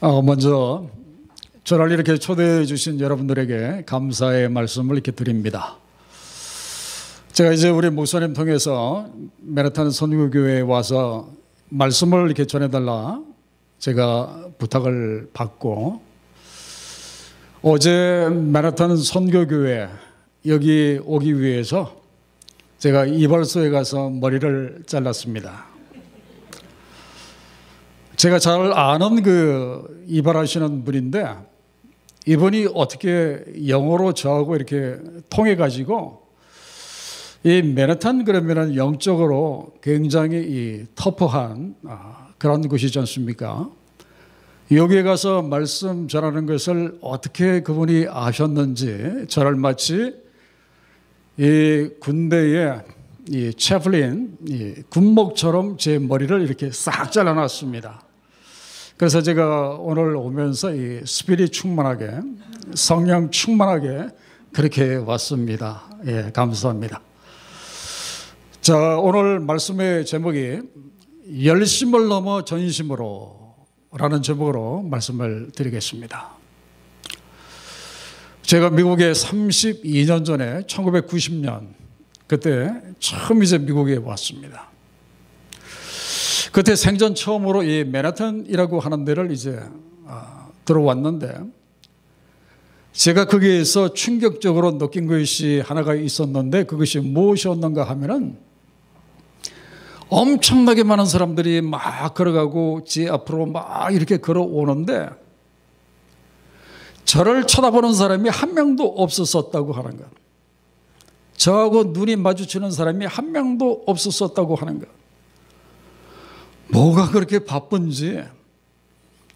어, 먼저 저를 이렇게 초대해 주신 여러분들에게 감사의 말씀을 이렇게 드립니다. 제가 이제 우리 목사님 통해서 메라탄 선교교회에 와서 말씀을 이렇게 전해달라 제가 부탁을 받고 어제 메라탄 선교교회 여기 오기 위해서 제가 이발소에 가서 머리를 잘랐습니다. 제가 잘 아는 그 이발하시는 분인데 이분이 어떻게 영어로 저하고 이렇게 통해 가지고 이 맨하탄 그러면은 영적으로 굉장히 이 터프한 아, 그런 곳이지 않습니까? 여기에 가서 말씀 전하는 것을 어떻게 그분이 아셨는지 저를 마치 이 군대의 이 채플린 이 군목처럼 제 머리를 이렇게 싹 잘라놨습니다. 그래서 제가 오늘 오면서 이 스피릿 충만하게 성령 충만하게 그렇게 왔습니다. 예, 감사합니다. 자, 오늘 말씀의 제목이 열심을 넘어 전심으로 라는 제목으로 말씀을 드리겠습니다. 제가 미국에 32년 전에 1990년 그때 처음 이제 미국에 왔습니다. 그때 생전 처음으로 이 맨하탄이라고 하는 데를 이제 아, 들어왔는데 제가 거기에서 충격적으로 느낀 것이 하나가 있었는데 그것이 무엇이었는가 하면은 엄청나게 많은 사람들이 막 걸어가고 제 앞으로 막 이렇게 걸어오는데 저를 쳐다보는 사람이 한 명도 없었었다고 하는 것. 저하고 눈이 마주치는 사람이 한 명도 없었었다고 하는 것. 뭐가 그렇게 바쁜지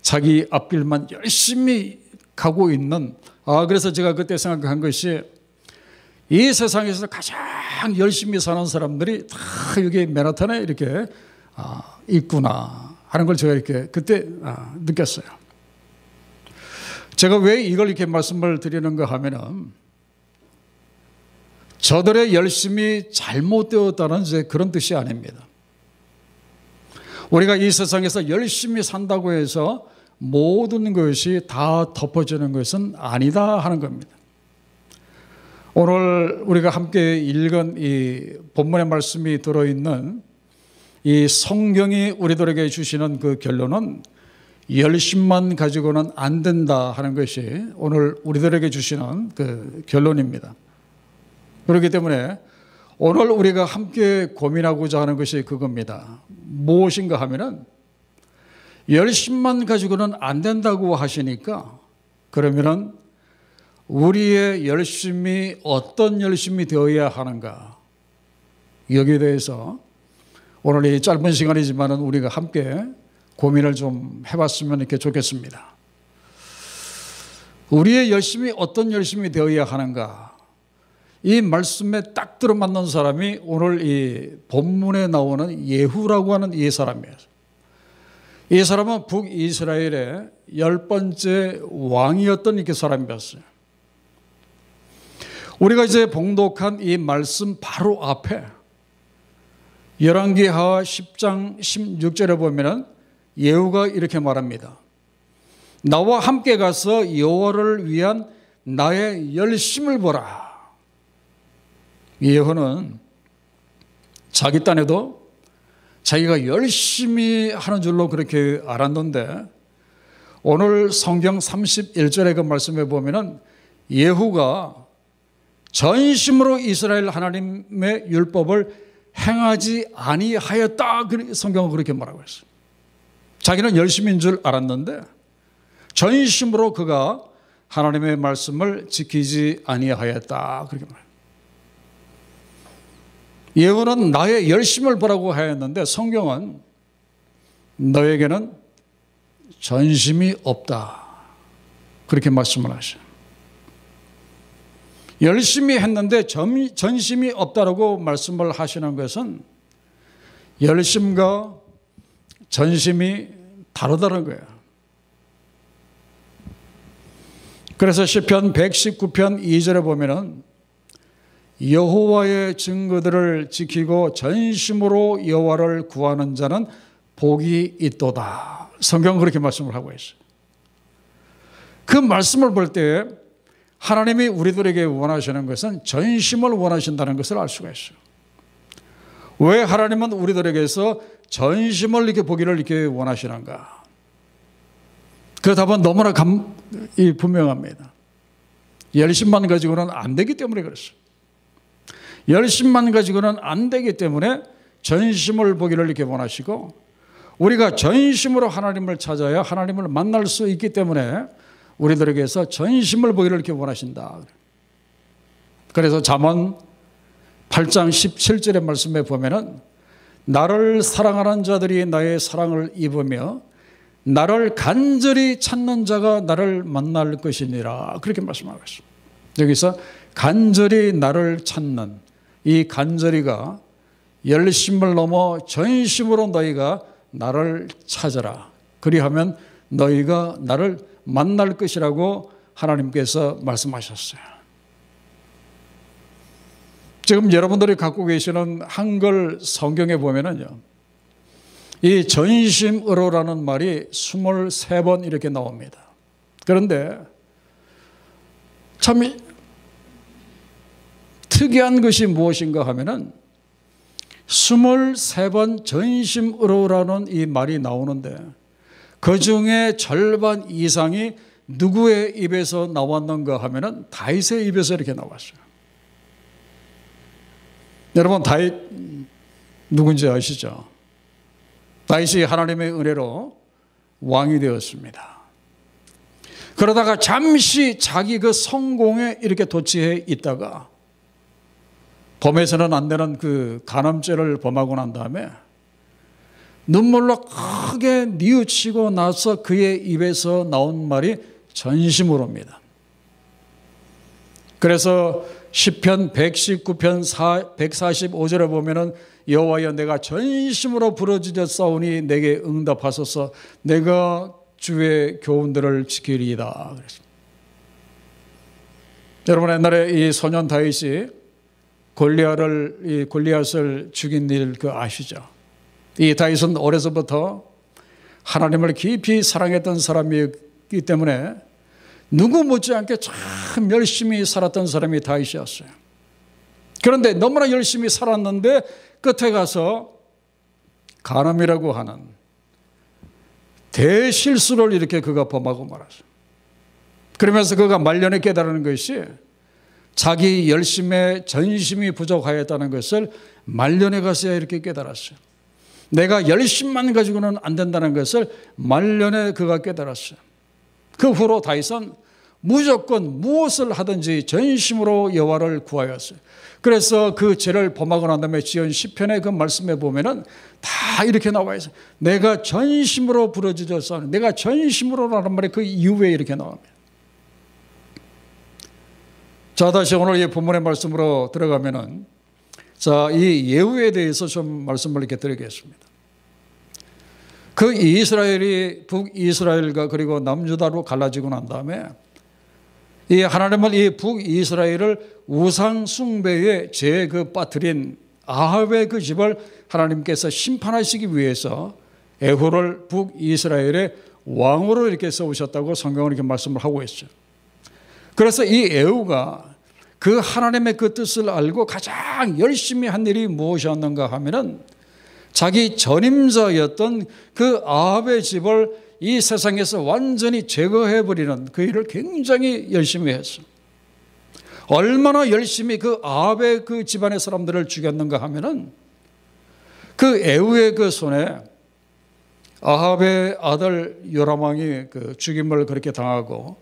자기 앞길만 열심히 가고 있는 아 그래서 제가 그때 생각한 것이 이 세상에서 가장 열심히 사는 사람들이 다 여기 맨하탄에 이렇게 아, 있구나 하는 걸 제가 이렇게 그때 아, 느꼈어요. 제가 왜 이걸 이렇게 말씀을 드리는가 하면은 저들의 열심이 잘못되었다는 그런 뜻이 아닙니다. 우리가 이 세상에서 열심히 산다고 해서 모든 것이 다 덮어지는 것은 아니다 하는 겁니다. 오늘 우리가 함께 읽은 이 본문의 말씀이 들어있는 이 성경이 우리들에게 주시는 그 결론은 열심만 가지고는 안 된다 하는 것이 오늘 우리들에게 주시는 그 결론입니다. 그렇기 때문에 오늘 우리가 함께 고민하고자 하는 것이 그겁니다. 무엇인가 하면은 열심만 가지고는 안 된다고 하시니까 그러면은 우리의 열심이 어떤 열심이 되어야 하는가 여기에 대해서 오늘 이 짧은 시간이지만은 우리가 함께 고민을 좀 해봤으면 이렇게 좋겠습니다. 우리의 열심이 어떤 열심이 되어야 하는가 이 말씀에 딱 들어맞는 사람이 오늘 이 본문에 나오는 예후라고 하는 이 사람이에요. 이 사람은 북이스라엘의 열 번째 왕이었던 이렇게 사람이었어요. 우리가 이제 봉독한 이 말씀 바로 앞에 열왕기하 10장 16절에 보면은 예후가 이렇게 말합니다. 나와 함께 가서 여호와를 위한 나의 열심을 보라. 예후는 자기 딴에도 자기가 열심히 하는 줄로 그렇게 알았는데 오늘 성경 31절의 그 말씀에 보면은 예후가 전심으로 이스라엘 하나님의 율법을 행하지 아니하였다. 성경은 그렇게 말하고 있어요. 자기는 열심인 줄 알았는데 전심으로 그가 하나님의 말씀을 지키지 아니하였다. 그렇게 말해요. 예언은 나의 열심을 보라고 하였는데 성경은 너에게는 전심이 없다. 그렇게 말씀을 하셔요. 열심히 했는데 전심이 없다라고 말씀을 하시는 것은 열심과 전심이 다르다는 거예요. 그래서 시편 119편 2절에 보면은 여호와의 증거들을 지키고 전심으로 여호와를 구하는 자는 복이 있도다. 성경 그렇게 말씀을 하고 있어요. 그 말씀을 볼 때 하나님이 우리들에게 원하시는 것은 전심을 원하신다는 것을 알 수가 있어요. 왜 하나님은 우리들에게서 전심을 이렇게 보기를 이렇게 원하시는가? 그 답은 너무나 감, 분명합니다. 열심만 가지고는 안 되기 때문에 그렇습니다. 열심만 가지고는 안 되기 때문에 전심을 보기를 이렇게 원하시고 우리가 전심으로 하나님을 찾아야 하나님을 만날 수 있기 때문에 우리들에게서 전심을 보기를 이렇게 원하신다. 그래서 잠언 8장 17절의 말씀에 보면은 나를 사랑하는 자들이 나의 사랑을 입으며 나를 간절히 찾는 자가 나를 만날 것이니라. 그렇게 말씀하고 있습니다. 여기서 간절히 나를 찾는 이 간절히가 열심을 넘어 전심으로 너희가 나를 찾아라. 그리하면 너희가 나를 만날 것이라고 하나님께서 말씀하셨어요. 지금 여러분들이 갖고 계시는 한글 성경에 보면은요. 이 전심으로라는 말이 23번 이렇게 나옵니다. 그런데 참 특이한 것이 무엇인가 하면은 23번 전심으로라는 이 말이 나오는데 그 중에 절반 이상이 누구의 입에서 나왔는가 하면은 다윗의 입에서 이렇게 나왔어요. 여러분 다윗 누군지 아시죠? 다윗이 하나님의 은혜로 왕이 되었습니다. 그러다가 잠시 자기 그 성공에 이렇게 도취해 있다가 범해서는 안 되는 그 간암죄를 범하고 난 다음에 눈물로 크게 뉘우치고 나서 그의 입에서 나온 말이 전심으로입니다. 그래서 시편 119편 145절에 보면은 여호와여 내가 전심으로 부르짖어 싸우니 내게 응답하소서 내가 주의 교훈들을 지키리이다. 여러분 옛날에 이 소년 다윗이 골리앗을 이 골리앗을 죽인 일 그 아시죠? 이 다윗은 어려서부터 하나님을 깊이 사랑했던 사람이기 때문에 누구 못지않게 참 열심히 살았던 사람이 다윗이었어요. 그런데 너무나 열심히 살았는데 끝에 가서 간음이라고 하는 대실수를 이렇게 그가 범하고 말았어요. 그러면서 그가 말년에 깨달은 것이 자기 열심에 전심이 부족하였다는 것을 말년에 가서야 이렇게 깨달았어요. 내가 열심만 가지고는 안 된다는 것을 말년에 그가 깨달았어요. 그 후로 다윗은 무조건 무엇을 하든지 전심으로 여호와를 구하였어요. 그래서 그 죄를 범하고 난 다음에 지은 시편의 그 말씀에 보면은 다 이렇게 나와 있어요. 내가 전심으로 부르짖어서 내가 전심으로라는 말이 그 이후에 이렇게 나옵니다. 자, 다시 오늘 이 본문의 말씀으로 들어가면은 자, 이 예후에 대해서 좀 말씀을 이렇게 드리겠습니다. 그 이스라엘이 북이스라엘과 그리고 남유다로 갈라지고 난 다음에 이 하나님은 이 북이스라엘을 우상 숭배에 제그 빠뜨린 아합의 그 집을 하나님께서 심판하시기 위해서 에후를 북이스라엘의 왕으로 이렇게 세우셨다고 성경은 이렇게 말씀을 하고 있어요. 그래서 이 에후가 그 하나님의 그 뜻을 알고 가장 열심히 한 일이 무엇이었는가 하면은 자기 전임자였던 그 아합의 집을 이 세상에서 완전히 제거해버리는 그 일을 굉장히 열심히 했어. 얼마나 열심히 그 아합의 그 집안의 사람들을 죽였는가 하면은 그 에우의 그 손에 아합의 아들 요람왕이 그 죽임을 그렇게 당하고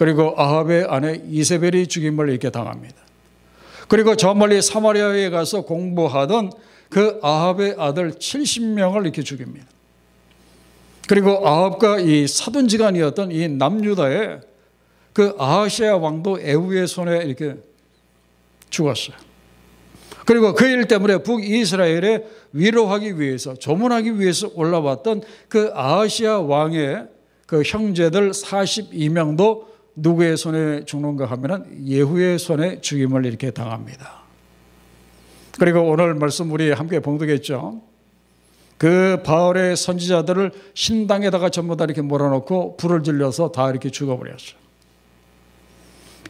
그리고 아합의 아내 이세벨이 죽임을 이렇게 당합니다. 그리고 저 멀리 사마리아에 가서 공부하던 그 아합의 아들 70명을 이렇게 죽입니다. 그리고 아합과 이 사돈지간이었던 이 남유다의 그 아하시아 왕도 에우의 손에 이렇게 죽었어요. 그리고 그 일 때문에 북이스라엘에 위로하기 위해서 조문하기 위해서 올라왔던 그 아하시아 왕의 그 형제들 42명도 누구의 손에 죽는가 하면은 예후의 손에 죽임을 이렇게 당합니다. 그리고 오늘 말씀 우리 함께 봉독했죠. 그 바울의 선지자들을 신당에다가 전부 다 이렇게 몰아놓고 불을 질려서 다 이렇게 죽어버렸어요.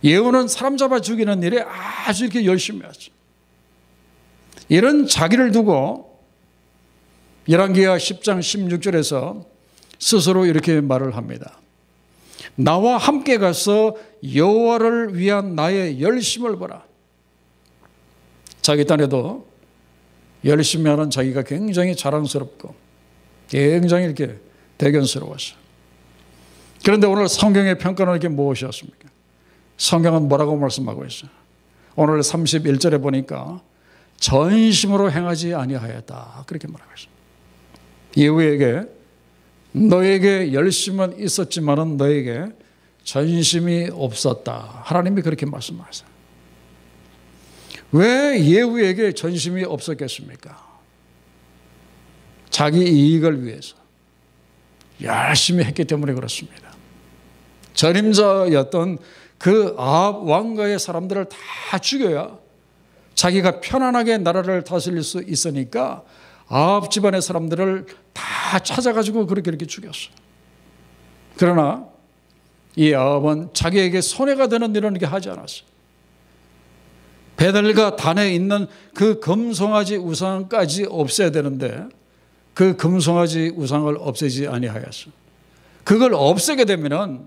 예후는 사람 잡아 죽이는 일에 아주 이렇게 열심히 하죠. 이런 자기를 두고 열왕기하 10장 16절에서 스스로 이렇게 말을 합니다. 나와 함께 가서 여호와를 위한 나의 열심을 보라. 자기 딴에도 열심히 하는 자기가 굉장히 자랑스럽고 굉장히 이렇게 대견스러웠어요. 그런데 오늘 성경의 평가는 이렇게 무엇이었습니까? 성경은 뭐라고 말씀하고 있어요? 오늘 31절에 보니까 전심으로 행하지 아니하였다. 그렇게 말하고 있어요. 예후에게 너에게 열심은 있었지만은 너에게 전심이 없었다. 하나님이 그렇게 말씀하세요. 왜 예후에게 전심이 없었겠습니까? 자기 이익을 위해서 열심히 했기 때문에 그렇습니다. 전임자였던 그 아합 왕가의 사람들을 다 죽여야 자기가 편안하게 나라를 다스릴 수 있으니까 아합 집안의 사람들을 다 찾아가지고 그렇게 이렇게 죽였어. 그러나 이 아합은 자기에게 손해가 되는 일은 이렇게 하지 않았어. 베델과 단에 있는 그 금송아지 우상까지 없애야 되는데 그 금송아지 우상을 없애지 아니하였어. 그걸 없애게 되면은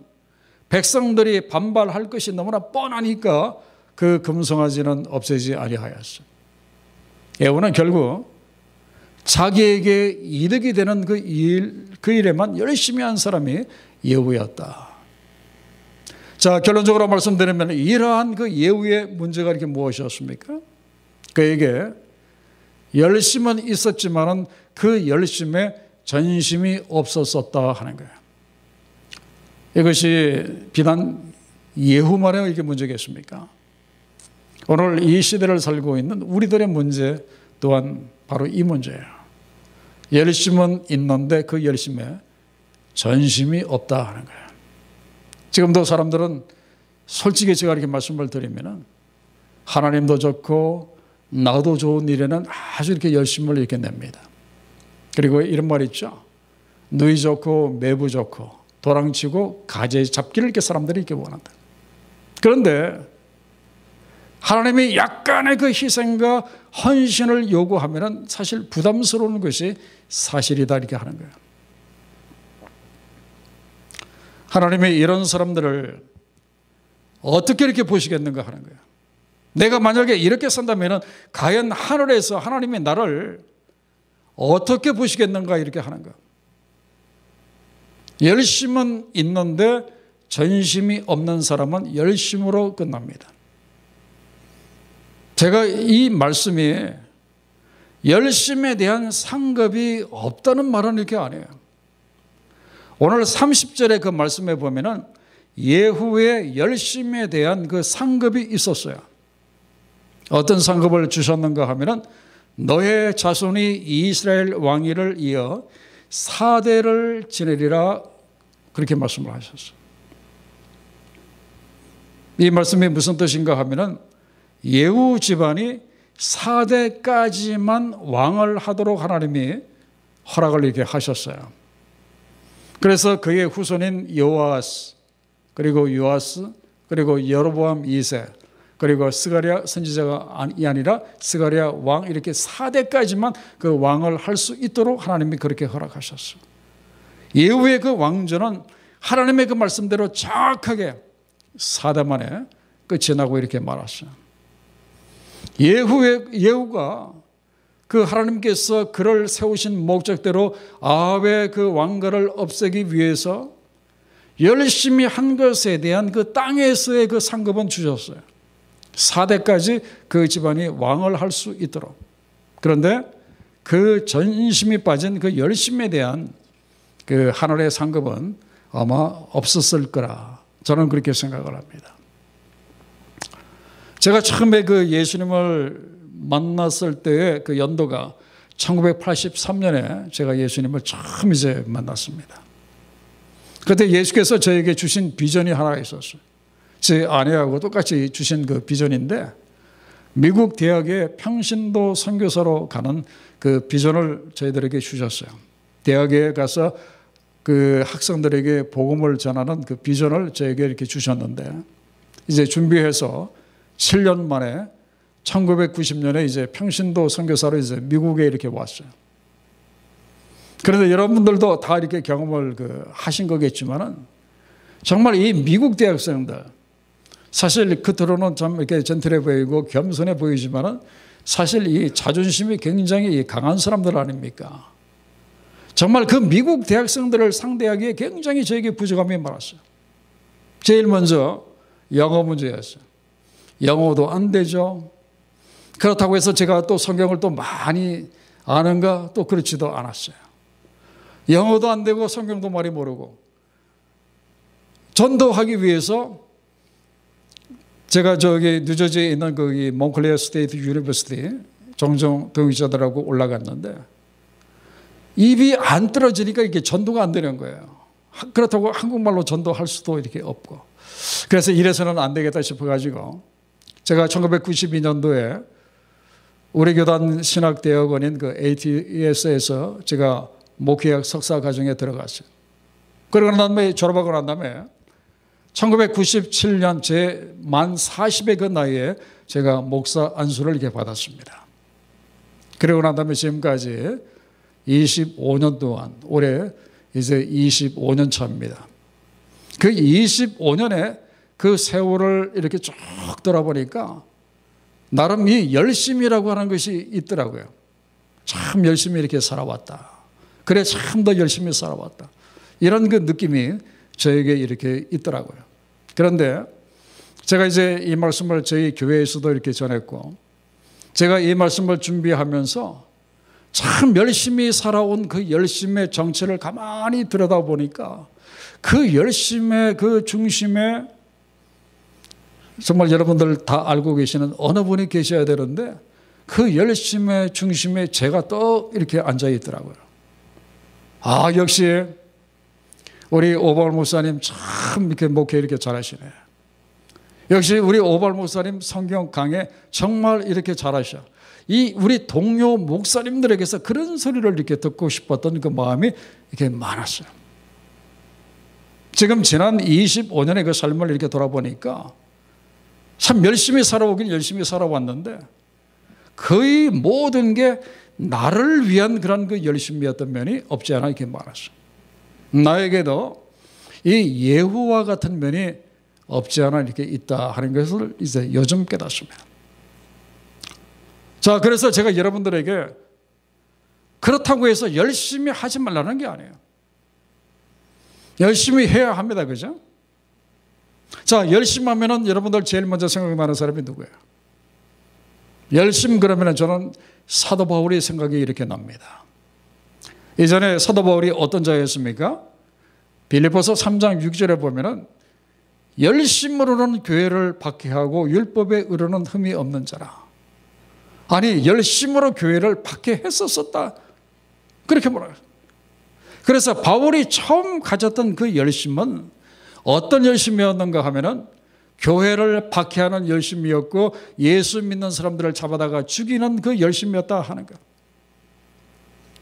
백성들이 반발할 것이 너무나 뻔하니까 그 금송아지는 없애지 아니하였어. 예후는 결국 자기에게 이득이 되는 그 일, 그 일에만 열심히 한 사람이 예후였다. 자, 결론적으로 말씀드리면 이러한 그 예후의 문제가 이렇게 무엇이었습니까? 그에게 열심은 있었지만은 그 열심에 전심이 없었었다 하는 거예요. 이것이 비단 예후만의 이게 문제겠습니까? 오늘 이 시대를 살고 있는 우리들의 문제 또한 바로 이 문제예요. 열심은 있는데 그 열심에 전심이 없다 하는 거예요. 지금도 사람들은 솔직히 제가 이렇게 말씀을 드리면 하나님도 좋고 나도 좋은 일에는 아주 이렇게 열심을 이렇게 냅니다. 그리고 이런 말 있죠. 누이 좋고 매부 좋고 도랑치고 가재 잡기를 이렇게 사람들이 이렇게 원한다. 그런데 하나님이 약간의 그 희생과 헌신을 요구하면 사실 부담스러운 것이 사실이다 이렇게 하는 거예요. 하나님이 이런 사람들을 어떻게 이렇게 보시겠는가 하는 거예요. 내가 만약에 이렇게 산다면 과연 하늘에서 하나님이 나를 어떻게 보시겠는가 이렇게 하는 거예요. 열심은 있는데 전심이 없는 사람은 열심으로 끝납니다. 제가 이 말씀이 열심에 대한 상급이 없다는 말은 이렇게 안 해요. 오늘 30절의 그 말씀에 보면은 예후의 열심에 대한 그 상급이 있었어요. 어떤 상급을 주셨는가 하면은 너의 자손이 이스라엘 왕위를 이어 사대를 지내리라 그렇게 말씀을 하셨어요. 이 말씀이 무슨 뜻인가 하면은 예후 집안이 4대까지만 왕을 하도록 하나님이 허락을 이렇게 하셨어요. 그래서 그의 후손인 여호아스 그리고 요아스 그리고 여로보암 2세 그리고 스가랴 선지자가 아니라 스가랴 왕 이렇게 4대까지만 그 왕을 할 수 있도록 하나님이 그렇게 허락하셨어요. 예후의 그 왕조는 하나님의 그 말씀대로 정확하게 4대 만에 끝이 나고 이렇게 말았어요. 예후의, 예후가 그 하나님께서 그를 세우신 목적대로 아합의 그 왕가를 없애기 위해서 열심히 한 것에 대한 그 땅에서의 그 상급은 주셨어요. 4대까지 그 집안이 왕을 할 수 있도록. 그런데 그 전심이 빠진 그 열심에 대한 그 하늘의 상급은 아마 없었을 거라. 저는 그렇게 생각을 합니다. 제가 처음에 그 예수님을 만났을 때의 그 연도가 1983년에 제가 예수님을 처음 이제 만났습니다. 그때 예수께서 저에게 주신 비전이 하나 있었어요. 제 아내하고 똑같이 주신 그 비전인데 미국 대학의 평신도 선교사로 가는 그 비전을 저희들에게 주셨어요. 대학에 가서 그 학생들에게 복음을 전하는 그 비전을 저에게 이렇게 주셨는데 이제 준비해서 7년 만에 1990년에 이제 평신도 선교사로 이제 미국에 이렇게 왔어요. 그런데 여러분들도 다 이렇게 경험을 그 하신 거겠지만은 정말 이 미국 대학생들 사실 겉으로는 좀 이렇게 젠틀해 보이고 겸손해 보이지만은 사실 이 자존심이 굉장히 강한 사람들 아닙니까? 정말 그 미국 대학생들을 상대하기에 굉장히 저에게 부족함이 많았어요. 제일 먼저 영어 문제였어요. 영어도 안 되죠. 그렇다고 해서 제가 또 성경을 또 많이 아는가? 또 그렇지도 않았어요. 영어도 안 되고 성경도 많이 모르고 전도하기 위해서 제가 저기 뉴저지에 있는 거기 Montclair State University 종종 동역자들하고 올라갔는데 입이 안 떨어지니까 이게 전도가 안 되는 거예요. 그렇다고 한국말로 전도할 수도 이렇게 없고. 그래서 이래서는 안 되겠다 싶어가지고 제가 1992년도에 우리 교단 신학대학원인 그 ATS에서 제가 목회학 석사 과정에 들어갔어요. 그러고 난 다음에 졸업하고 난 다음에 1997년 제 만 40의 그 나이에 제가 목사 안수를 이렇게 받았습니다. 그리고 난 다음에 지금까지 25년 동안 올해 이제 25년 차입니다. 그 25년에 그 세월을 이렇게 쭉 돌아보니까 나름 이 열심이라고 하는 것이 있더라고요. 참 열심히 이렇게 살아왔다. 그래 참 더 열심히 살아왔다. 이런 그 느낌이 저에게 이렇게 있더라고요. 그런데 제가 이제 이 말씀을 저희 교회에서도 이렇게 전했고 제가 이 말씀을 준비하면서 참 열심히 살아온 그 열심의 정체를 가만히 들여다보니까 그 열심의 그 중심에 정말 여러분들 다 알고 계시는 어느 분이 계셔야 되는데 그 열심의 중심에 제가 또 이렇게 앉아 있더라고요. 아, 역시 우리 오발 목사님 참 이렇게 목회 이렇게 잘하시네. 역시 우리 오발 목사님 성경 강해 정말 이렇게 잘하셔. 이 우리 동료 목사님들에게서 그런 소리를 이렇게 듣고 싶었던 그 마음이 이렇게 많았어요. 지금 지난 25년의 그 삶을 이렇게 돌아보니까 참 열심히 살아오긴 열심히 살아왔는데 거의 모든 게 나를 위한 그런 그 열심이었던 면이 없지 않아 이렇게 많았어. 나에게도 이 예후와 같은 면이 없지 않아 이렇게 있다 하는 것을 이제 요즘 깨닫습니다. 자, 그래서 제가 여러분들에게 그렇다고 해서 열심히 하지 말라는 게 아니에요. 열심히 해야 합니다. 그죠? 자, 열심히 하면은 여러분들 제일 먼저 생각나는 사람이 누구예요? 열심 그러면은 저는 사도 바울의 생각이 이렇게 납니다. 이전에 사도 바울이 어떤 자였습니까? 빌리포서 3장 6절에 보면은 열심으로는 교회를 박해하고 율법에 의로는 흠이 없는 자라. 아니 열심으로 교회를 박해했었었다. 그렇게 뭐라 그래서 바울이 처음 가졌던 그 열심은 어떤 열심이었는가 하면은 교회를 박해하는 열심이었고 예수 믿는 사람들을 잡아다가 죽이는 그 열심이었다 하는 거.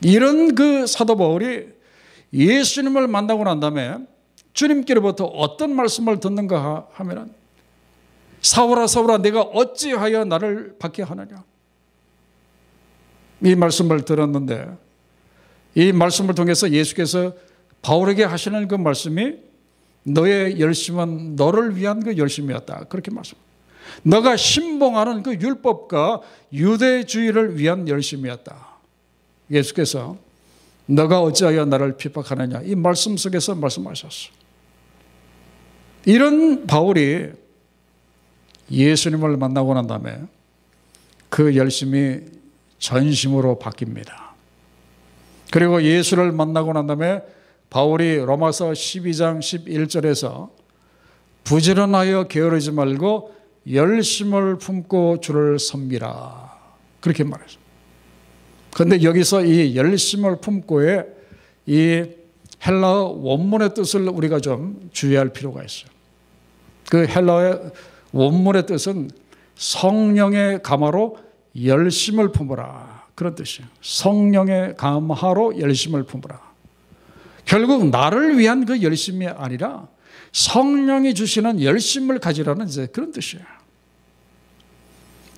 이런 그 사도 바울이 예수님을 만나고 난 다음에 주님께로부터 어떤 말씀을 듣는가 하면은 사울아 사울아 내가 어찌하여 나를 박해하느냐 이 말씀을 들었는데 이 말씀을 통해서 예수께서 바울에게 하시는 그 말씀이 너의 열심은 너를 위한 그 열심이었다. 그렇게 말씀. 너가 신봉하는 그 율법과 유대주의를 위한 열심이었다. 예수께서 너가 어찌하여 나를 핍박하느냐 이 말씀 속에서 말씀하셨어. 이런 바울이 예수님을 만나고 난 다음에 그 열심이 전심으로 바뀝니다. 그리고 예수를 만나고 난 다음에 바울이 로마서 12장 11절에서 부지런하여 게으르지 말고 열심을 품고 주를 섬기라. 그렇게 말했어. 그런데 여기서 이 열심을 품고의 이 헬라어 원문의 뜻을 우리가 좀 주의할 필요가 있어요. 그 헬라어의 원문의 뜻은 성령의 감화로 열심을 품어라. 그런 뜻이에요. 성령의 감화로 열심을 품어라. 결국 나를 위한 그 열심이 아니라 성령이 주시는 열심을 가지라는 이제 그런 뜻이에요.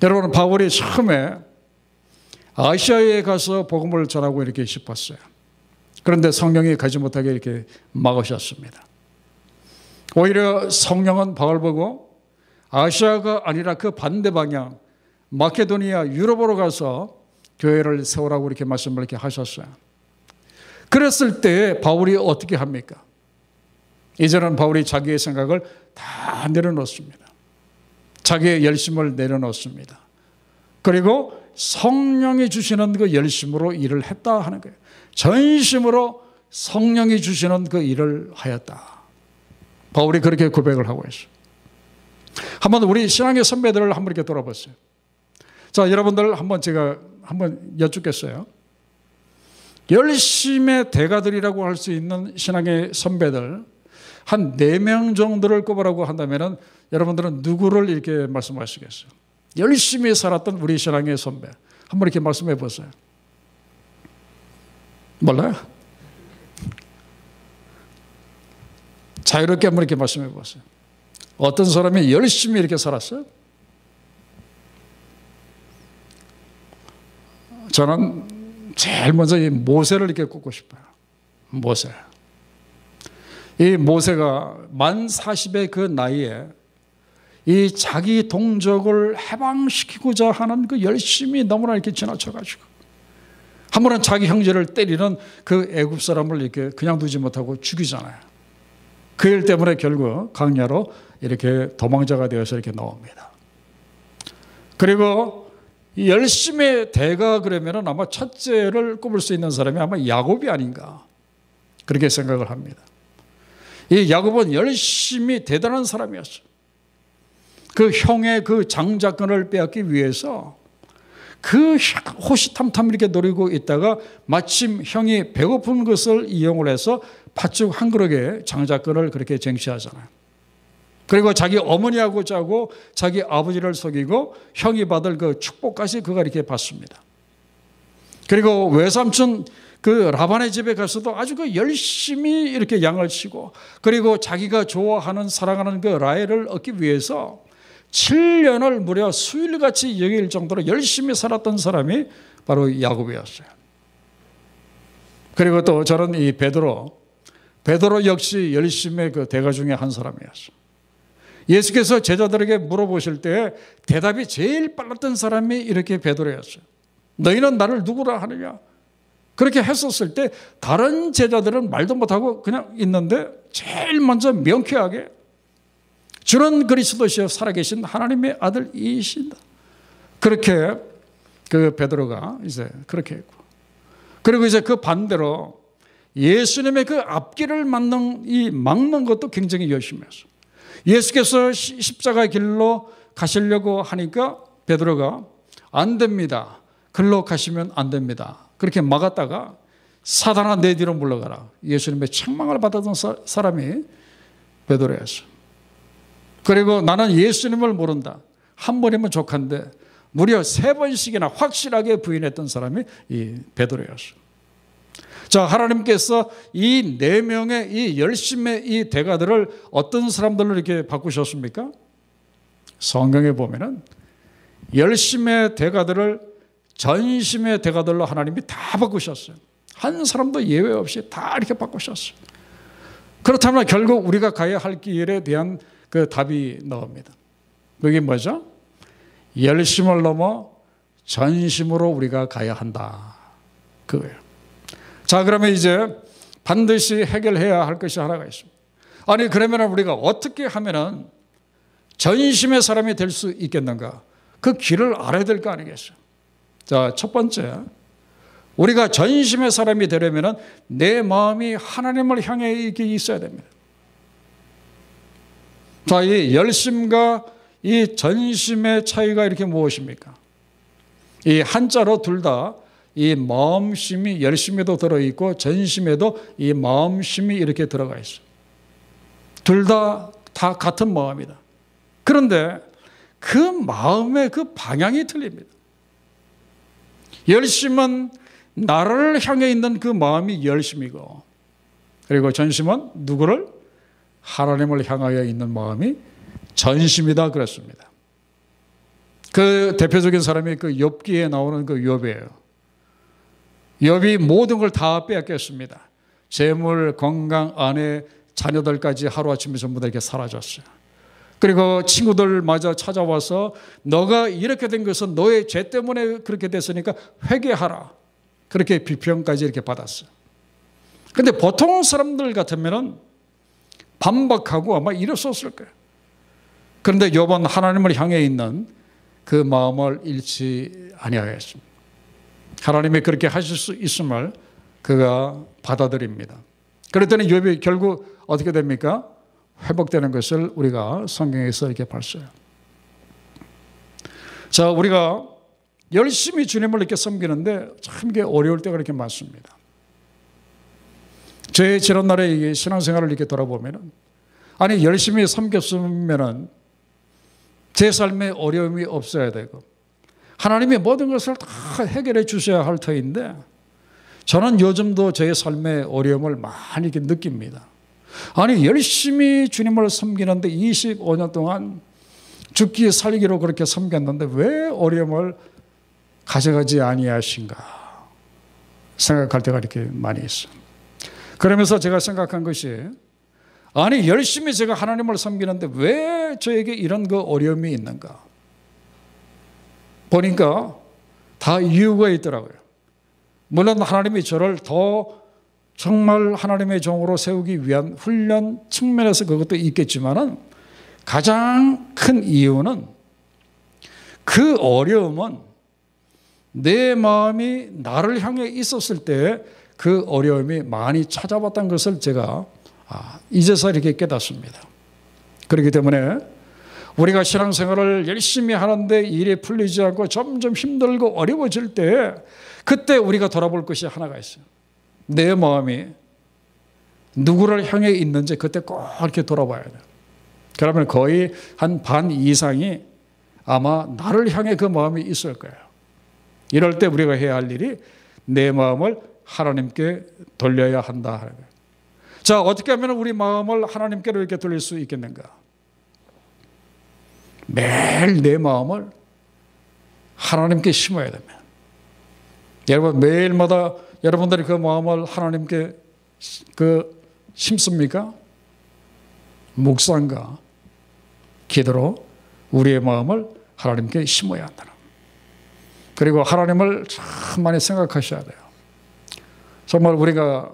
여러분, 바울이 처음에 아시아에 가서 복음을 전하고 이렇게 싶었어요. 그런데 성령이 가지 못하게 이렇게 막으셨습니다. 오히려 성령은 바울 보고 아시아가 아니라 그 반대 방향, 마케도니아, 유럽으로 가서 교회를 세우라고 이렇게 말씀을 이렇게 하셨어요. 그랬을 때 바울이 어떻게 합니까? 이제는 바울이 자기의 생각을 다 내려놓습니다. 자기의 열심을 내려놓습니다. 그리고 성령이 주시는 그 열심으로 일을 했다 하는 거예요. 전심으로 성령이 주시는 그 일을 하였다. 바울이 그렇게 고백을 하고 있어요. 한번 우리 신앙의 선배들을 한번 이렇게 돌아보세요. 자, 여러분들 한번 제가 한번 여쭙겠어요. 열심의 대가들이라고 할 수 있는 신앙의 선배들 한 네 명 정도를 꼽으라고 한다면 여러분들은 누구를 이렇게 말씀하시겠어요? 열심히 살았던 우리 신앙의 선배. 한번 이렇게 말씀해 보세요. 몰라요? 자유롭게 한번 이렇게 말씀해 보세요. 어떤 사람이 열심히 이렇게 살았어요? 저는 제일 먼저 이 모세를 이렇게 꼽고 싶어요. 모세. 이 모세가 만 40의 그 나이에 이 자기 동족을 해방시키고자 하는 그 열심이 너무나 이렇게 지나쳐가지고 한 번은 자기 형제를 때리는 그 애굽 사람을 이렇게 그냥 두지 못하고 죽이잖아요. 그 일 때문에 결국 강야로 이렇게 도망자가 되어서 이렇게 나옵니다. 그리고 열심의 대가 그러면은 아마 첫째를 꼽을 수 있는 사람이 아마 야곱이 아닌가 그렇게 생각을 합니다. 이 야곱은 열심히 대단한 사람이었어요. 그 형의 그 장자권을 빼앗기 위해서 그 호시탐탐 이렇게 노리고 있다가 마침 형이 배고픈 것을 이용을 해서 팥죽 한 그릇에 장자권을 그렇게 쟁취하잖아요. 그리고 자기 어머니하고 자고 자기 아버지를 속이고 형이 받을 그 축복까지 그가 이렇게 받습니다. 그리고 외삼촌 그 라반의 집에 가서도 아주 그 열심히 이렇게 양을 치고 그리고 자기가 좋아하는 사랑하는 그 라헬을 얻기 위해서 7년을 무려 수일같이 여길 정도로 열심히 살았던 사람이 바로 야곱이었어요. 그리고 또 저는 이 베드로, 베드로 역시 열심의 그 대가 중에 한 사람이었어요. 예수께서 제자들에게 물어보실 때 대답이 제일 빨랐던 사람이 이렇게 베드로였어요. 너희는 나를 누구라 하느냐? 그렇게 했었을 때 다른 제자들은 말도 못하고 그냥 있는데 제일 먼저 명쾌하게 주는 그리스도시여 살아계신 하나님의 아들이신다. 그렇게 그 베드로가 이제 그렇게 했고 그리고 이제 그 반대로 예수님의 그 앞길을 막는 이 막는 것도 굉장히 열심히 했어. 예수께서 십자가 길로 가시려고 하니까 베드로가 안 됩니다. 글로 가시면 안 됩니다. 그렇게 막았다가 사단아 내 뒤로 물러가라. 예수님의 책망을 받았던 사람이 베드로였어. 그리고 나는 예수님을 모른다. 한 번이면 족한데 무려 세 번씩이나 확실하게 부인했던 사람이 이 베드로였어. 자, 하나님께서 이 네 명의 이 열심의 이 대가들을 어떤 사람들로 이렇게 바꾸셨습니까? 성경에 보면은 열심의 대가들을 전심의 대가들로 하나님이 다 바꾸셨어요. 한 사람도 예외 없이 다 이렇게 바꾸셨어요. 그렇다면 결국 우리가 가야 할 길에 대한 그 답이 나옵니다. 그게 뭐죠? 열심을 넘어 전심으로 우리가 가야 한다. 그거예요. 자, 그러면 이제 반드시 해결해야 할 것이 하나가 있습니다. 아니, 그러면 우리가 어떻게 하면은 전심의 사람이 될 수 있겠는가? 그 길을 알아야 될 거 아니겠어요? 자, 첫 번째. 우리가 전심의 사람이 되려면 내 마음이 하나님을 향해 이렇게 있어야 됩니다. 자, 이 열심과 이 전심의 차이가 이렇게 무엇입니까? 이 한자로 둘 다 이 마음심이 열심에도 들어있고 전심에도 이 마음심이 이렇게 들어가 있어. 둘 다 다 같은 마음이다. 그런데 그 마음의 그 방향이 틀립니다. 열심은 나를 향해 있는 그 마음이 열심이고, 그리고 전심은 누구를 하나님을 향하여 있는 마음이 전심이다 그랬습니다. 그 대표적인 사람이 그 욥기에 나오는 그 욥이에요. 욥이 모든 걸 다 빼앗겼습니다. 재물, 건강, 아내, 자녀들까지 하루아침에 전부 다 이렇게 사라졌어요. 그리고 친구들마저 찾아와서 너가 이렇게 된 것은 너의 죄 때문에 그렇게 됐으니까 회개하라. 그렇게 비평까지 이렇게 받았어요. 근데 보통 사람들 같으면은 반박하고 아마 이랬었을 거예요. 그런데 요번 하나님을 향해 있는 그 마음을 잃지 아니하였습니다. 하나님이 그렇게 하실 수 있음을 그가 받아들입니다. 그랬더니 욥이 결국 어떻게 됩니까? 회복되는 것을 우리가 성경에서 이렇게 봤어요. 자, 우리가 열심히 주님을 이렇게 섬기는데 참 이게 어려울 때가 이렇게 많습니다. 제 지난 날에 신앙생활을 이렇게 돌아보면은 아니 열심히 섬겼으면은 제 삶에 어려움이 없어야 되고 하나님이 모든 것을 다 해결해 주셔야 할 터인데 저는 요즘도 제 삶의 어려움을 많이 느낍니다. 아니 열심히 주님을 섬기는데 25년 동안 죽기 살기로 그렇게 섬겼는데 왜 어려움을 가져가지 아니하신가 생각할 때가 이렇게 많이 있어. 그러면서 제가 생각한 것이 아니 열심히 제가 하나님을 섬기는데 왜 저에게 이런 그 어려움이 있는가? 보니까 다 이유가 있더라고요. 물론 하나님이 저를 더 정말 하나님의 종으로 세우기 위한 훈련 측면에서 그것도 있겠지만은 가장 큰 이유는 그 어려움은 내 마음이 나를 향해 있었을 때 그 어려움이 많이 찾아봤던 것을 제가 아, 이제서 이렇게 깨닫습니다. 그렇기 때문에 우리가 신앙생활을 열심히 하는데 일이 풀리지 않고 점점 힘들고 어려워질 때 그때 우리가 돌아볼 것이 하나가 있어요. 내 마음이 누구를 향해 있는지 그때 꼭 이렇게 돌아봐야 돼요. 그러면 거의 한 반 이상이 아마 나를 향해 그 마음이 있을 거예요. 이럴 때 우리가 해야 할 일이 내 마음을 하나님께 돌려야 한다. 자, 어떻게 하면 우리 마음을 하나님께로 이렇게 돌릴 수 있겠는가? 매일 내 마음을 하나님께 심어야 됩니다. 여러분, 매일마다 여러분들이 그 마음을 하나님께 그 심습니까? 묵상과 기도로 우리의 마음을 하나님께 심어야 한다. 그리고 하나님을 참 많이 생각하셔야 돼요. 정말 우리가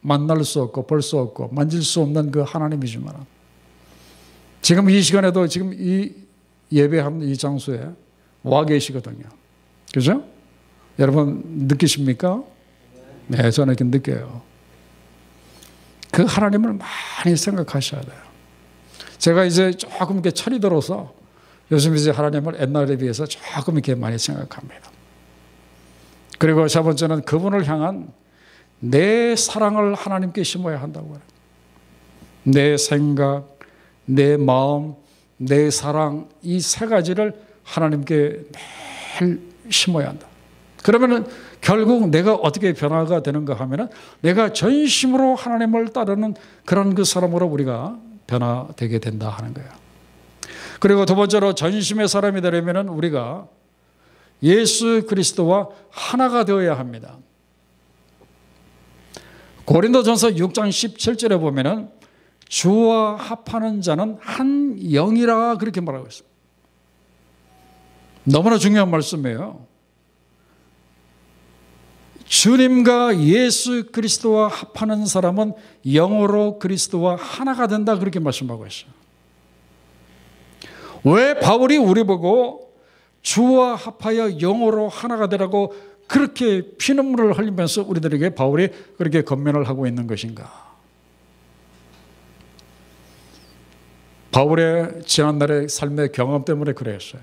만날 수 없고 볼 수 없고 만질 수 없는 그 하나님이지만 지금 이 시간에도 지금 이 예배하는 이 장소에 와 계시거든요. 그죠? 여러분 느끼십니까? 네, 저는 이렇게 느껴요. 그 하나님을 많이 생각하셔야 돼요. 제가 이제 조금 이렇게 철이 들어서 요즘 이제 하나님을 옛날에 비해서 조금 이렇게 많이 생각합니다. 그리고 세 번째는 그분을 향한 내 사랑을 하나님께 심어야 한다고 해요. 내 생각, 내 마음, 내 사랑 이 세 가지를 하나님께 매일 심어야 한다. 그러면은 결국 내가 어떻게 변화가 되는가 하면은 내가 전심으로 하나님을 따르는 그런 그 사람으로 우리가 변화되게 된다 하는 거예요. 그리고 두 번째로 전심의 사람이 되려면은 우리가 예수 그리스도와 하나가 되어야 합니다. 고린도전서 6장 17절에 보면은 주와 합하는 자는 한 영이라 그렇게 말하고 있어요. 너무나 중요한 말씀이에요. 주님과 예수 그리스도와 합하는 사람은 영으로 그리스도와 하나가 된다 그렇게 말씀하고 있어요. 왜 바울이 우리 보고 주와 합하여 영으로 하나가 되라고 그렇게 피눈물을 흘리면서 우리들에게 바울이 그렇게 건면을 하고 있는 것인가? 바울의 지난날의 삶의 경험 때문에 그랬어요.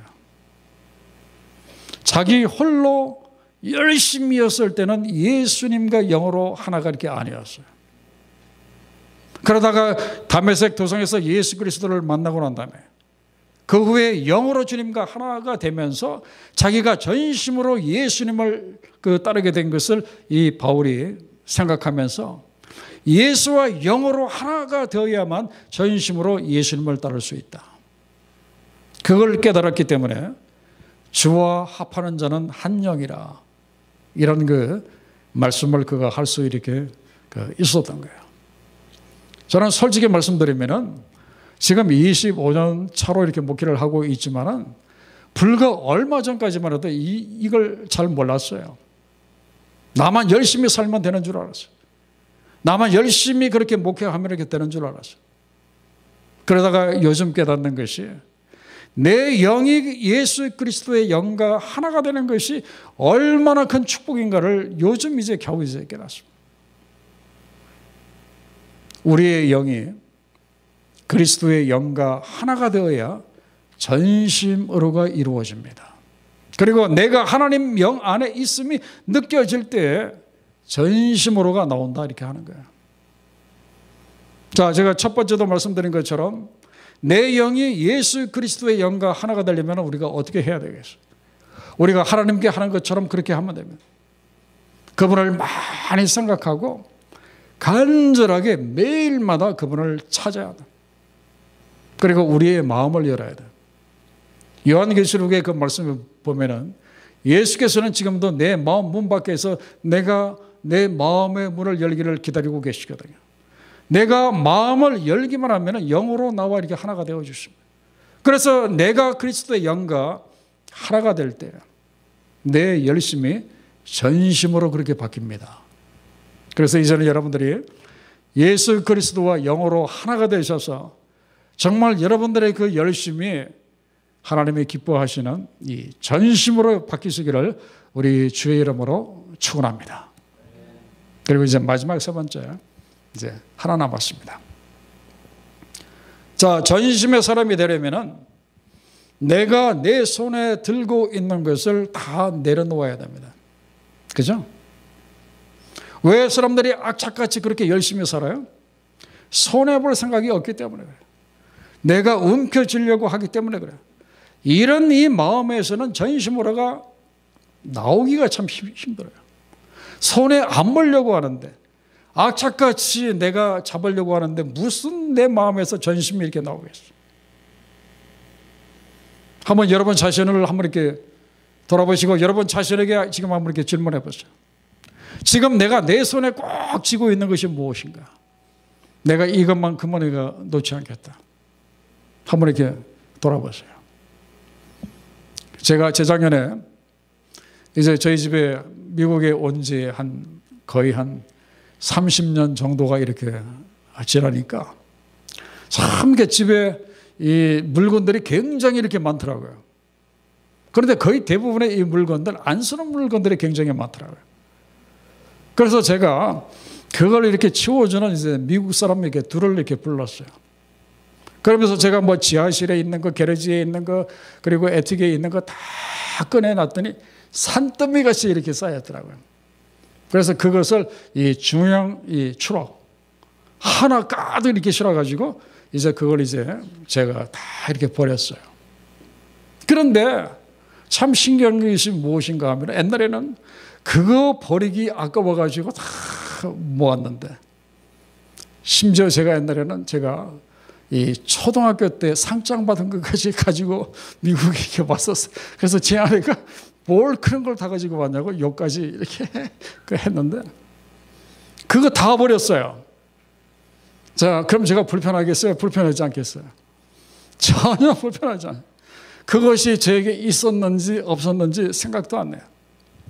자기 홀로 열심히였을 때는 예수님과 영으로 하나가 이렇게 아니었어요. 그러다가 담에색 도성에서 예수 그리스도를 만나고 난 다음에 그 후에 영으로 주님과 하나가 되면서 자기가 전심으로 예수님을 그 따르게 된 것을 이 바울이 생각하면서 예수와 영으로 하나가 되어야만 전심으로 예수님을 따를 수 있다. 그걸 깨달았기 때문에 주와 합하는 자는 한 영이라 이런 그 말씀을 그가 할 수 이렇게 그 있었던 거예요. 저는 솔직히 말씀드리면은 지금 25년 차로 이렇게 목회를 하고 있지만은 불과 얼마 전까지만 해도 이, 이걸 잘 몰랐어요. 나만 열심히 살면 되는 줄 알았어요. 나만 열심히 그렇게 목회하면 이렇게 되는 줄 알았어요. 그러다가 요즘 깨닫는 것이 내 영이 예수 그리스도의 영과 하나가 되는 것이 얼마나 큰 축복인가를 요즘 이제 겨우 이제 깨닫습니다. 우리의 영이 그리스도의 영과 하나가 되어야 전심으로가 이루어집니다. 그리고 내가 하나님 영 안에 있음이 느껴질 때 전심으로가 나온다 이렇게 하는 거예요. 자, 제가 첫 번째도 말씀드린 것처럼 내 영이 예수 그리스도의 영과 하나가 되려면 우리가 어떻게 해야 되겠어요? 우리가 하나님께 하는 것처럼 그렇게 하면 됩니다. 그분을 많이 생각하고 간절하게 매일마다 그분을 찾아야 돼. 그리고 우리의 마음을 열어야 돼. 요한계시록의 그 말씀을 보면은 예수께서는 지금도 내 마음 문 밖에서 내가 내 마음의 문을 열기를 기다리고 계시거든요. 내가 마음을 열기만 하면 영으로 나와 이렇게 하나가 되어 주십니다. 그래서 내가 그리스도의 영과 하나가 될 때 내 열심이 전심으로 그렇게 바뀝니다. 그래서 이제는 여러분들이 예수 그리스도와 영으로 하나가 되셔서 정말 여러분들의 그 열심이 하나님의 기뻐하시는 이 전심으로 바뀌시기를 우리 주의 이름으로 축원합니다. 그리고 이제 마지막 세 번째 이제 하나 남았습니다. 자, 전심의 사람이 되려면은 내가 내 손에 들고 있는 것을 다 내려놓아야 됩니다. 그죠? 왜 사람들이 악착같이 그렇게 열심히 살아요? 손해볼 생각이 없기 때문에 그래요. 내가 움켜쥐려고 하기 때문에 그래요. 이런 이 마음에서는 전심으로가 나오기가 참 힘들어요. 손에 안 몰려고 하는데 악착같이 내가 잡으려고 하는데 무슨 내 마음에서 전심이 이렇게 나오겠어. 한번 여러분 자신을 한번 이렇게 돌아보시고 여러분 자신에게 지금 한번 이렇게 질문해 보세요. 지금 내가 내 손에 꼭 쥐고 있는 것이 무엇인가? 내가 이것만큼은 내가 놓지 않겠다. 한번 이렇게 돌아보세요. 제가 재작년에 이제 저희 집에 미국에 온 지 한 거의 한 30년 정도가 이렇게 지나니까 참 집에 이 물건들이 굉장히 이렇게 많더라고요. 그런데 거의 대부분의 이 물건들, 안 쓰는 물건들이 굉장히 많더라고요. 그래서 제가 그걸 이렇게 치워주는 이제 미국 사람에게 둘을 이렇게 불렀어요. 그러면서 제가 뭐 지하실에 있는 거, 게레지에 있는 거, 그리고 에티게에 있는 거 다 꺼내놨더니 산더미 같이 이렇게 쌓였더라고요. 그래서 그것을 이 중형 이 추락 하나 가득 이렇게 실어가지고 이제 그걸 이제 제가 다 이렇게 버렸어요. 그런데 참 신기한 것이 무엇인가 하면 옛날에는 그거 버리기 아까워가지고 다 모았는데 심지어 제가 옛날에는 제가 이 초등학교 때 상장 받은 것까지 가지고 미국에 왔었어요. 그래서 제 아내가 뭘 그런 걸 다 가지고 왔냐고 욕까지 이렇게 그 했는데 그거 다 버렸어요. 자, 그럼 제가 불편하겠어요? 불편하지 않겠어요? 전혀 불편하지 않아요. 그것이 저에게 있었는지 없었는지 생각도 안 나요.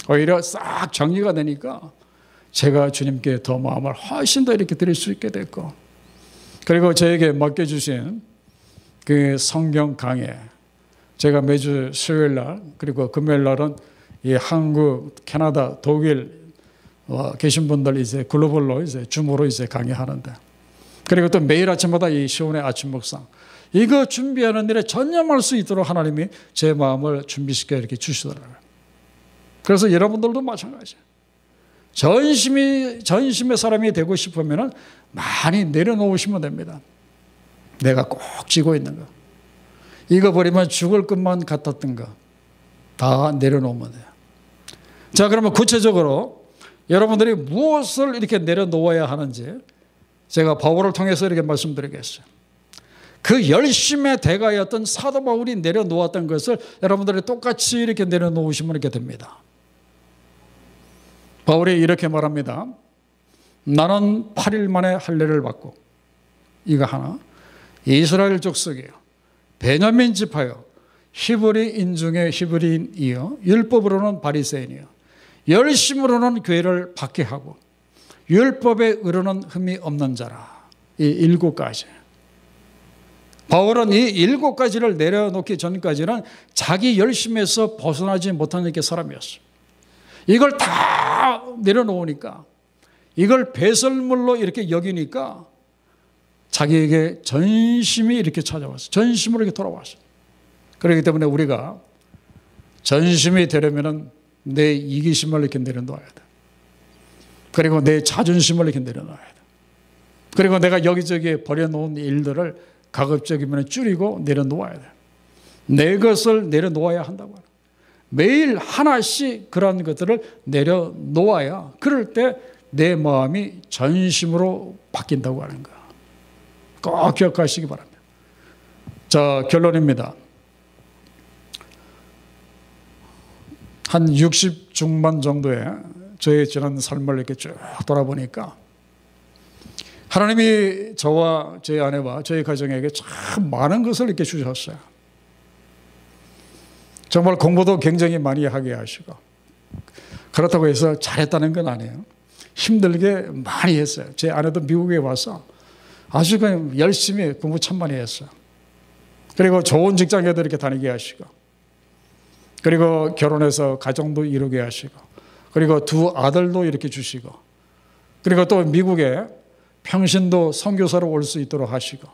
오히려 싹 정리가 되니까 제가 주님께 더 마음을 훨씬 더 이렇게 드릴 수 있게 됐고 그리고 저에게 맡겨주신 그 성경 강해 제가 매주 수요일 날 그리고 금요일 날은 이 한국, 캐나다, 독일 어, 계신 분들 이제 글로벌로 이제 줌으로 이제 강의하는데 그리고 또 매일 아침마다 이 시온의 아침 묵상 이거 준비하는 일에 전념할 수 있도록 하나님이 제 마음을 준비시켜 이렇게 주시더라고요. 그래서 여러분들도 마찬가지예요. 전심이 전심의 사람이 되고 싶으면 많이 내려놓으시면 됩니다. 내가 꼭 쥐고 있는 거. 이거 버리면 죽을 것만 같았던 거. 다 내려놓으면 돼요. 자, 그러면 구체적으로 여러분들이 무엇을 이렇게 내려놓아야 하는지 제가 바울을 통해서 이렇게 말씀드리겠어요. 그 열심의 대가였던 사도 바울이 내려놓았던 것을 여러분들이 똑같이 이렇게 내려놓으시면 이렇게 됩니다. 바울이 이렇게 말합니다. 나는 8일 만에 할례를 받고 이거 하나 이스라엘 족속이요 베냐민 지파요. 히브리인 중에 히브리인이요. 율법으로는 바리새인이요. 열심으로는 교회를 받게 하고 율법에 의로는 흠이 없는 자라. 이 일곱 가지. 바울은 이 일곱 가지를 내려놓기 전까지는 자기 열심에서 벗어나지 못하는 게 사람이었어. 이걸 다 내려놓으니까 이걸 배설물로 이렇게 여기니까 자기에게 전심이 이렇게 찾아왔어. 전심으로 이렇게 돌아왔어. 그렇기 때문에 우리가 전심이 되려면은 내 이기심을 이렇게 내려놓아야 돼. 그리고 내 자존심을 이렇게 내려놔야 돼. 그리고 내가 여기저기 버려놓은 일들을 가급적이면 줄이고 내려놓아야 돼. 내 것을 내려놓아야 한다고. 매일 하나씩 그런 것들을 내려놓아야 그럴 때 내 마음이 전심으로 바뀐다고 하는 거야. 꼭 기억하시기 바랍니다. 자, 결론입니다. 한 60 중반 정도의 저의 지난 삶을 이렇게 쭉 돌아보니까 하나님이 저와 제 아내와 저희 가정에게 참 많은 것을 이렇게 주셨어요. 정말 공부도 굉장히 많이 하게 하시고 그렇다고 해서 잘했다는 건 아니에요. 힘들게 많이 했어요. 제 아내도 미국에 와서 아주 그냥 열심히 공부 참 많이 했어요. 그리고 좋은 직장에도 이렇게 다니게 하시고 그리고 결혼해서 가정도 이루게 하시고 그리고 두 아들도 이렇게 주시고 그리고 또 미국에 평신도 선교사로 올 수 있도록 하시고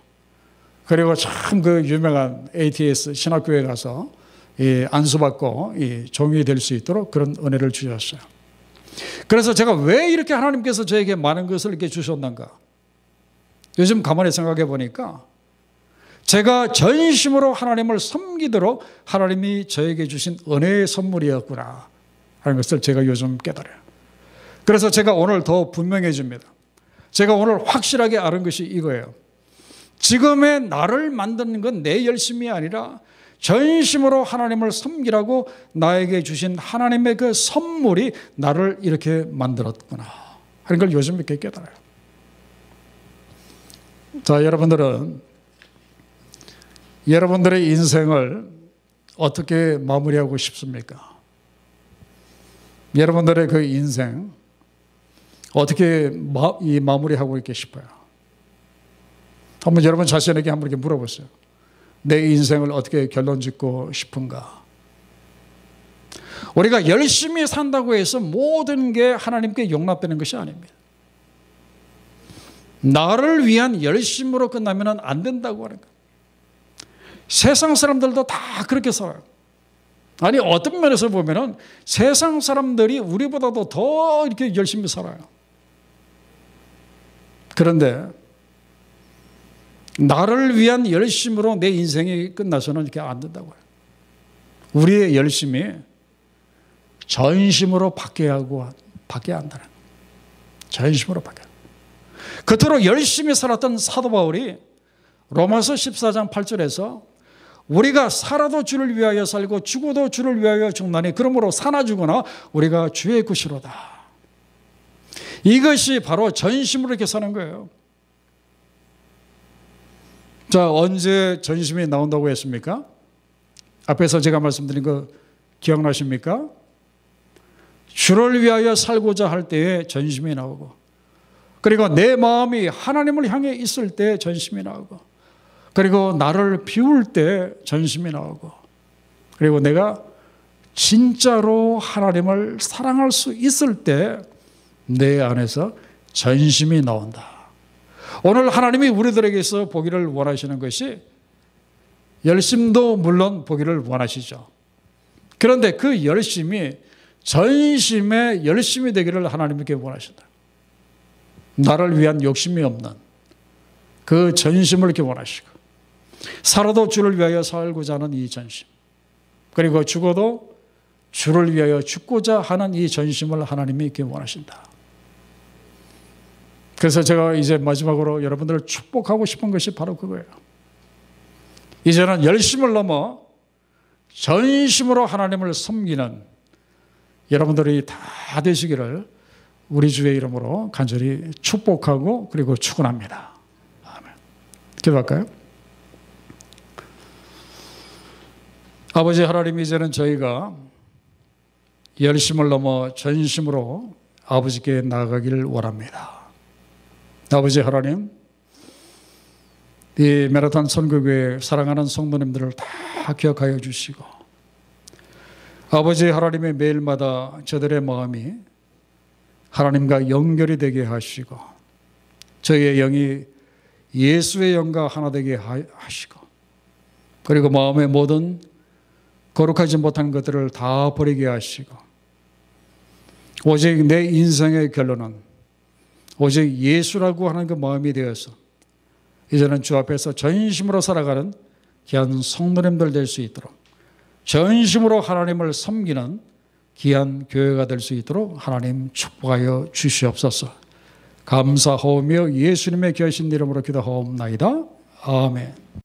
그리고 참 그 유명한 ATS 신학교에 가서 이 안수받고 이 종이 될 수 있도록 그런 은혜를 주셨어요. 그래서 제가 왜 이렇게 하나님께서 저에게 많은 것을 이렇게 주셨는가? 요즘 가만히 생각해 보니까 제가 전심으로 하나님을 섬기도록 하나님이 저에게 주신 은혜의 선물이었구나 하는 것을 제가 요즘 깨달아요. 그래서 제가 오늘 더 분명해집니다. 제가 오늘 확실하게 아는 것이 이거예요. 지금의 나를 만드는 건 내 열심이 아니라 전심으로 하나님을 섬기라고 나에게 주신 하나님의 그 선물이 나를 이렇게 만들었구나 하는 걸 요즘 이렇게 깨달아요. 자, 여러분들은 여러분들의 인생을 어떻게 마무리하고 싶습니까? 여러분들의 그 인생 어떻게 마, 이 마무리하고 있게 싶어요? 한번 여러분 자신에게 한번 이렇게 물어보세요. 내 인생을 어떻게 결론 짓고 싶은가? 우리가 열심히 산다고 해서 모든 게 하나님께 용납되는 것이 아닙니다. 나를 위한 열심으로 끝나면 안 된다고 하는 거예요. 세상 사람들도 다 그렇게 살아요. 아니, 어떤 면에서 보면은 세상 사람들이 우리보다도 더 이렇게 열심히 살아요. 그런데 나를 위한 열심으로 내 인생이 끝나서는 이렇게 안 된다고요. 우리의 열심이 전심으로 바뀌어야 하고, 바뀌어야 한다는 전심으로 바뀌어. 그토록 열심히 살았던 사도 바울이 로마서 14장 8절에서 우리가 살아도 주를 위하여 살고 죽어도 주를 위하여 죽나니 그러므로 사나 죽거나 우리가 주의 것이로다. 이것이 바로 전심으로 이렇게 사는 거예요. 자, 언제 전심이 나온다고 했습니까? 앞에서 제가 말씀드린 거 기억나십니까? 주를 위하여 살고자 할 때에 전심이 나오고, 그리고 내 마음이 하나님을 향해 있을 때 전심이 나오고, 그리고 나를 비울 때 전심이 나오고, 그리고 내가 진짜로 하나님을 사랑할 수 있을 때 내 안에서 전심이 나온다. 오늘 하나님이 우리들에게서 보기를 원하시는 것이 열심도 물론 보기를 원하시죠. 그런데 그 열심이 전심의 열심이 되기를 하나님께 원하신다. 나를 위한 욕심이 없는 그 전심을 이렇게 원하시고 살아도 주를 위하여 살고자 하는 이 전심 그리고 죽어도 주를 위하여 죽고자 하는 이 전심을 하나님이 있게 원하신다. 그래서 제가 이제 마지막으로 여러분들을 축복하고 싶은 것이 바로 그거예요. 이제는 열심을 넘어 전심으로 하나님을 섬기는 여러분들이 다 되시기를 우리 주의 이름으로 간절히 축복하고 그리고 축원합니다. 아멘. 기도할까요? 아버지 하나님 이제는 저희가 열심을 넘어 전심으로 아버지께 나아가기를 원합니다. 아버지 하나님, 이 메라탄 선교교회 사랑하는 성도님들을 다 기억하여 주시고 아버지 하나님의 매일마다 저들의 마음이 하나님과 연결이 되게 하시고 저희의 영이 예수의 영과 하나 되게 하시고 그리고 마음의 모든 거룩하지 못한 것들을 다 버리게 하시고 오직 내 인생의 결론은 오직 예수라고 하는 그 마음이 되어서 이제는 주 앞에서 전심으로 살아가는 귀한 성도님들 될 수 있도록 전심으로 하나님을 섬기는 귀한 교회가 될 수 있도록 하나님 축복하여 주시옵소서. 감사하오며 예수님의 귀하신 이름으로 기도하옵나이다. 아멘.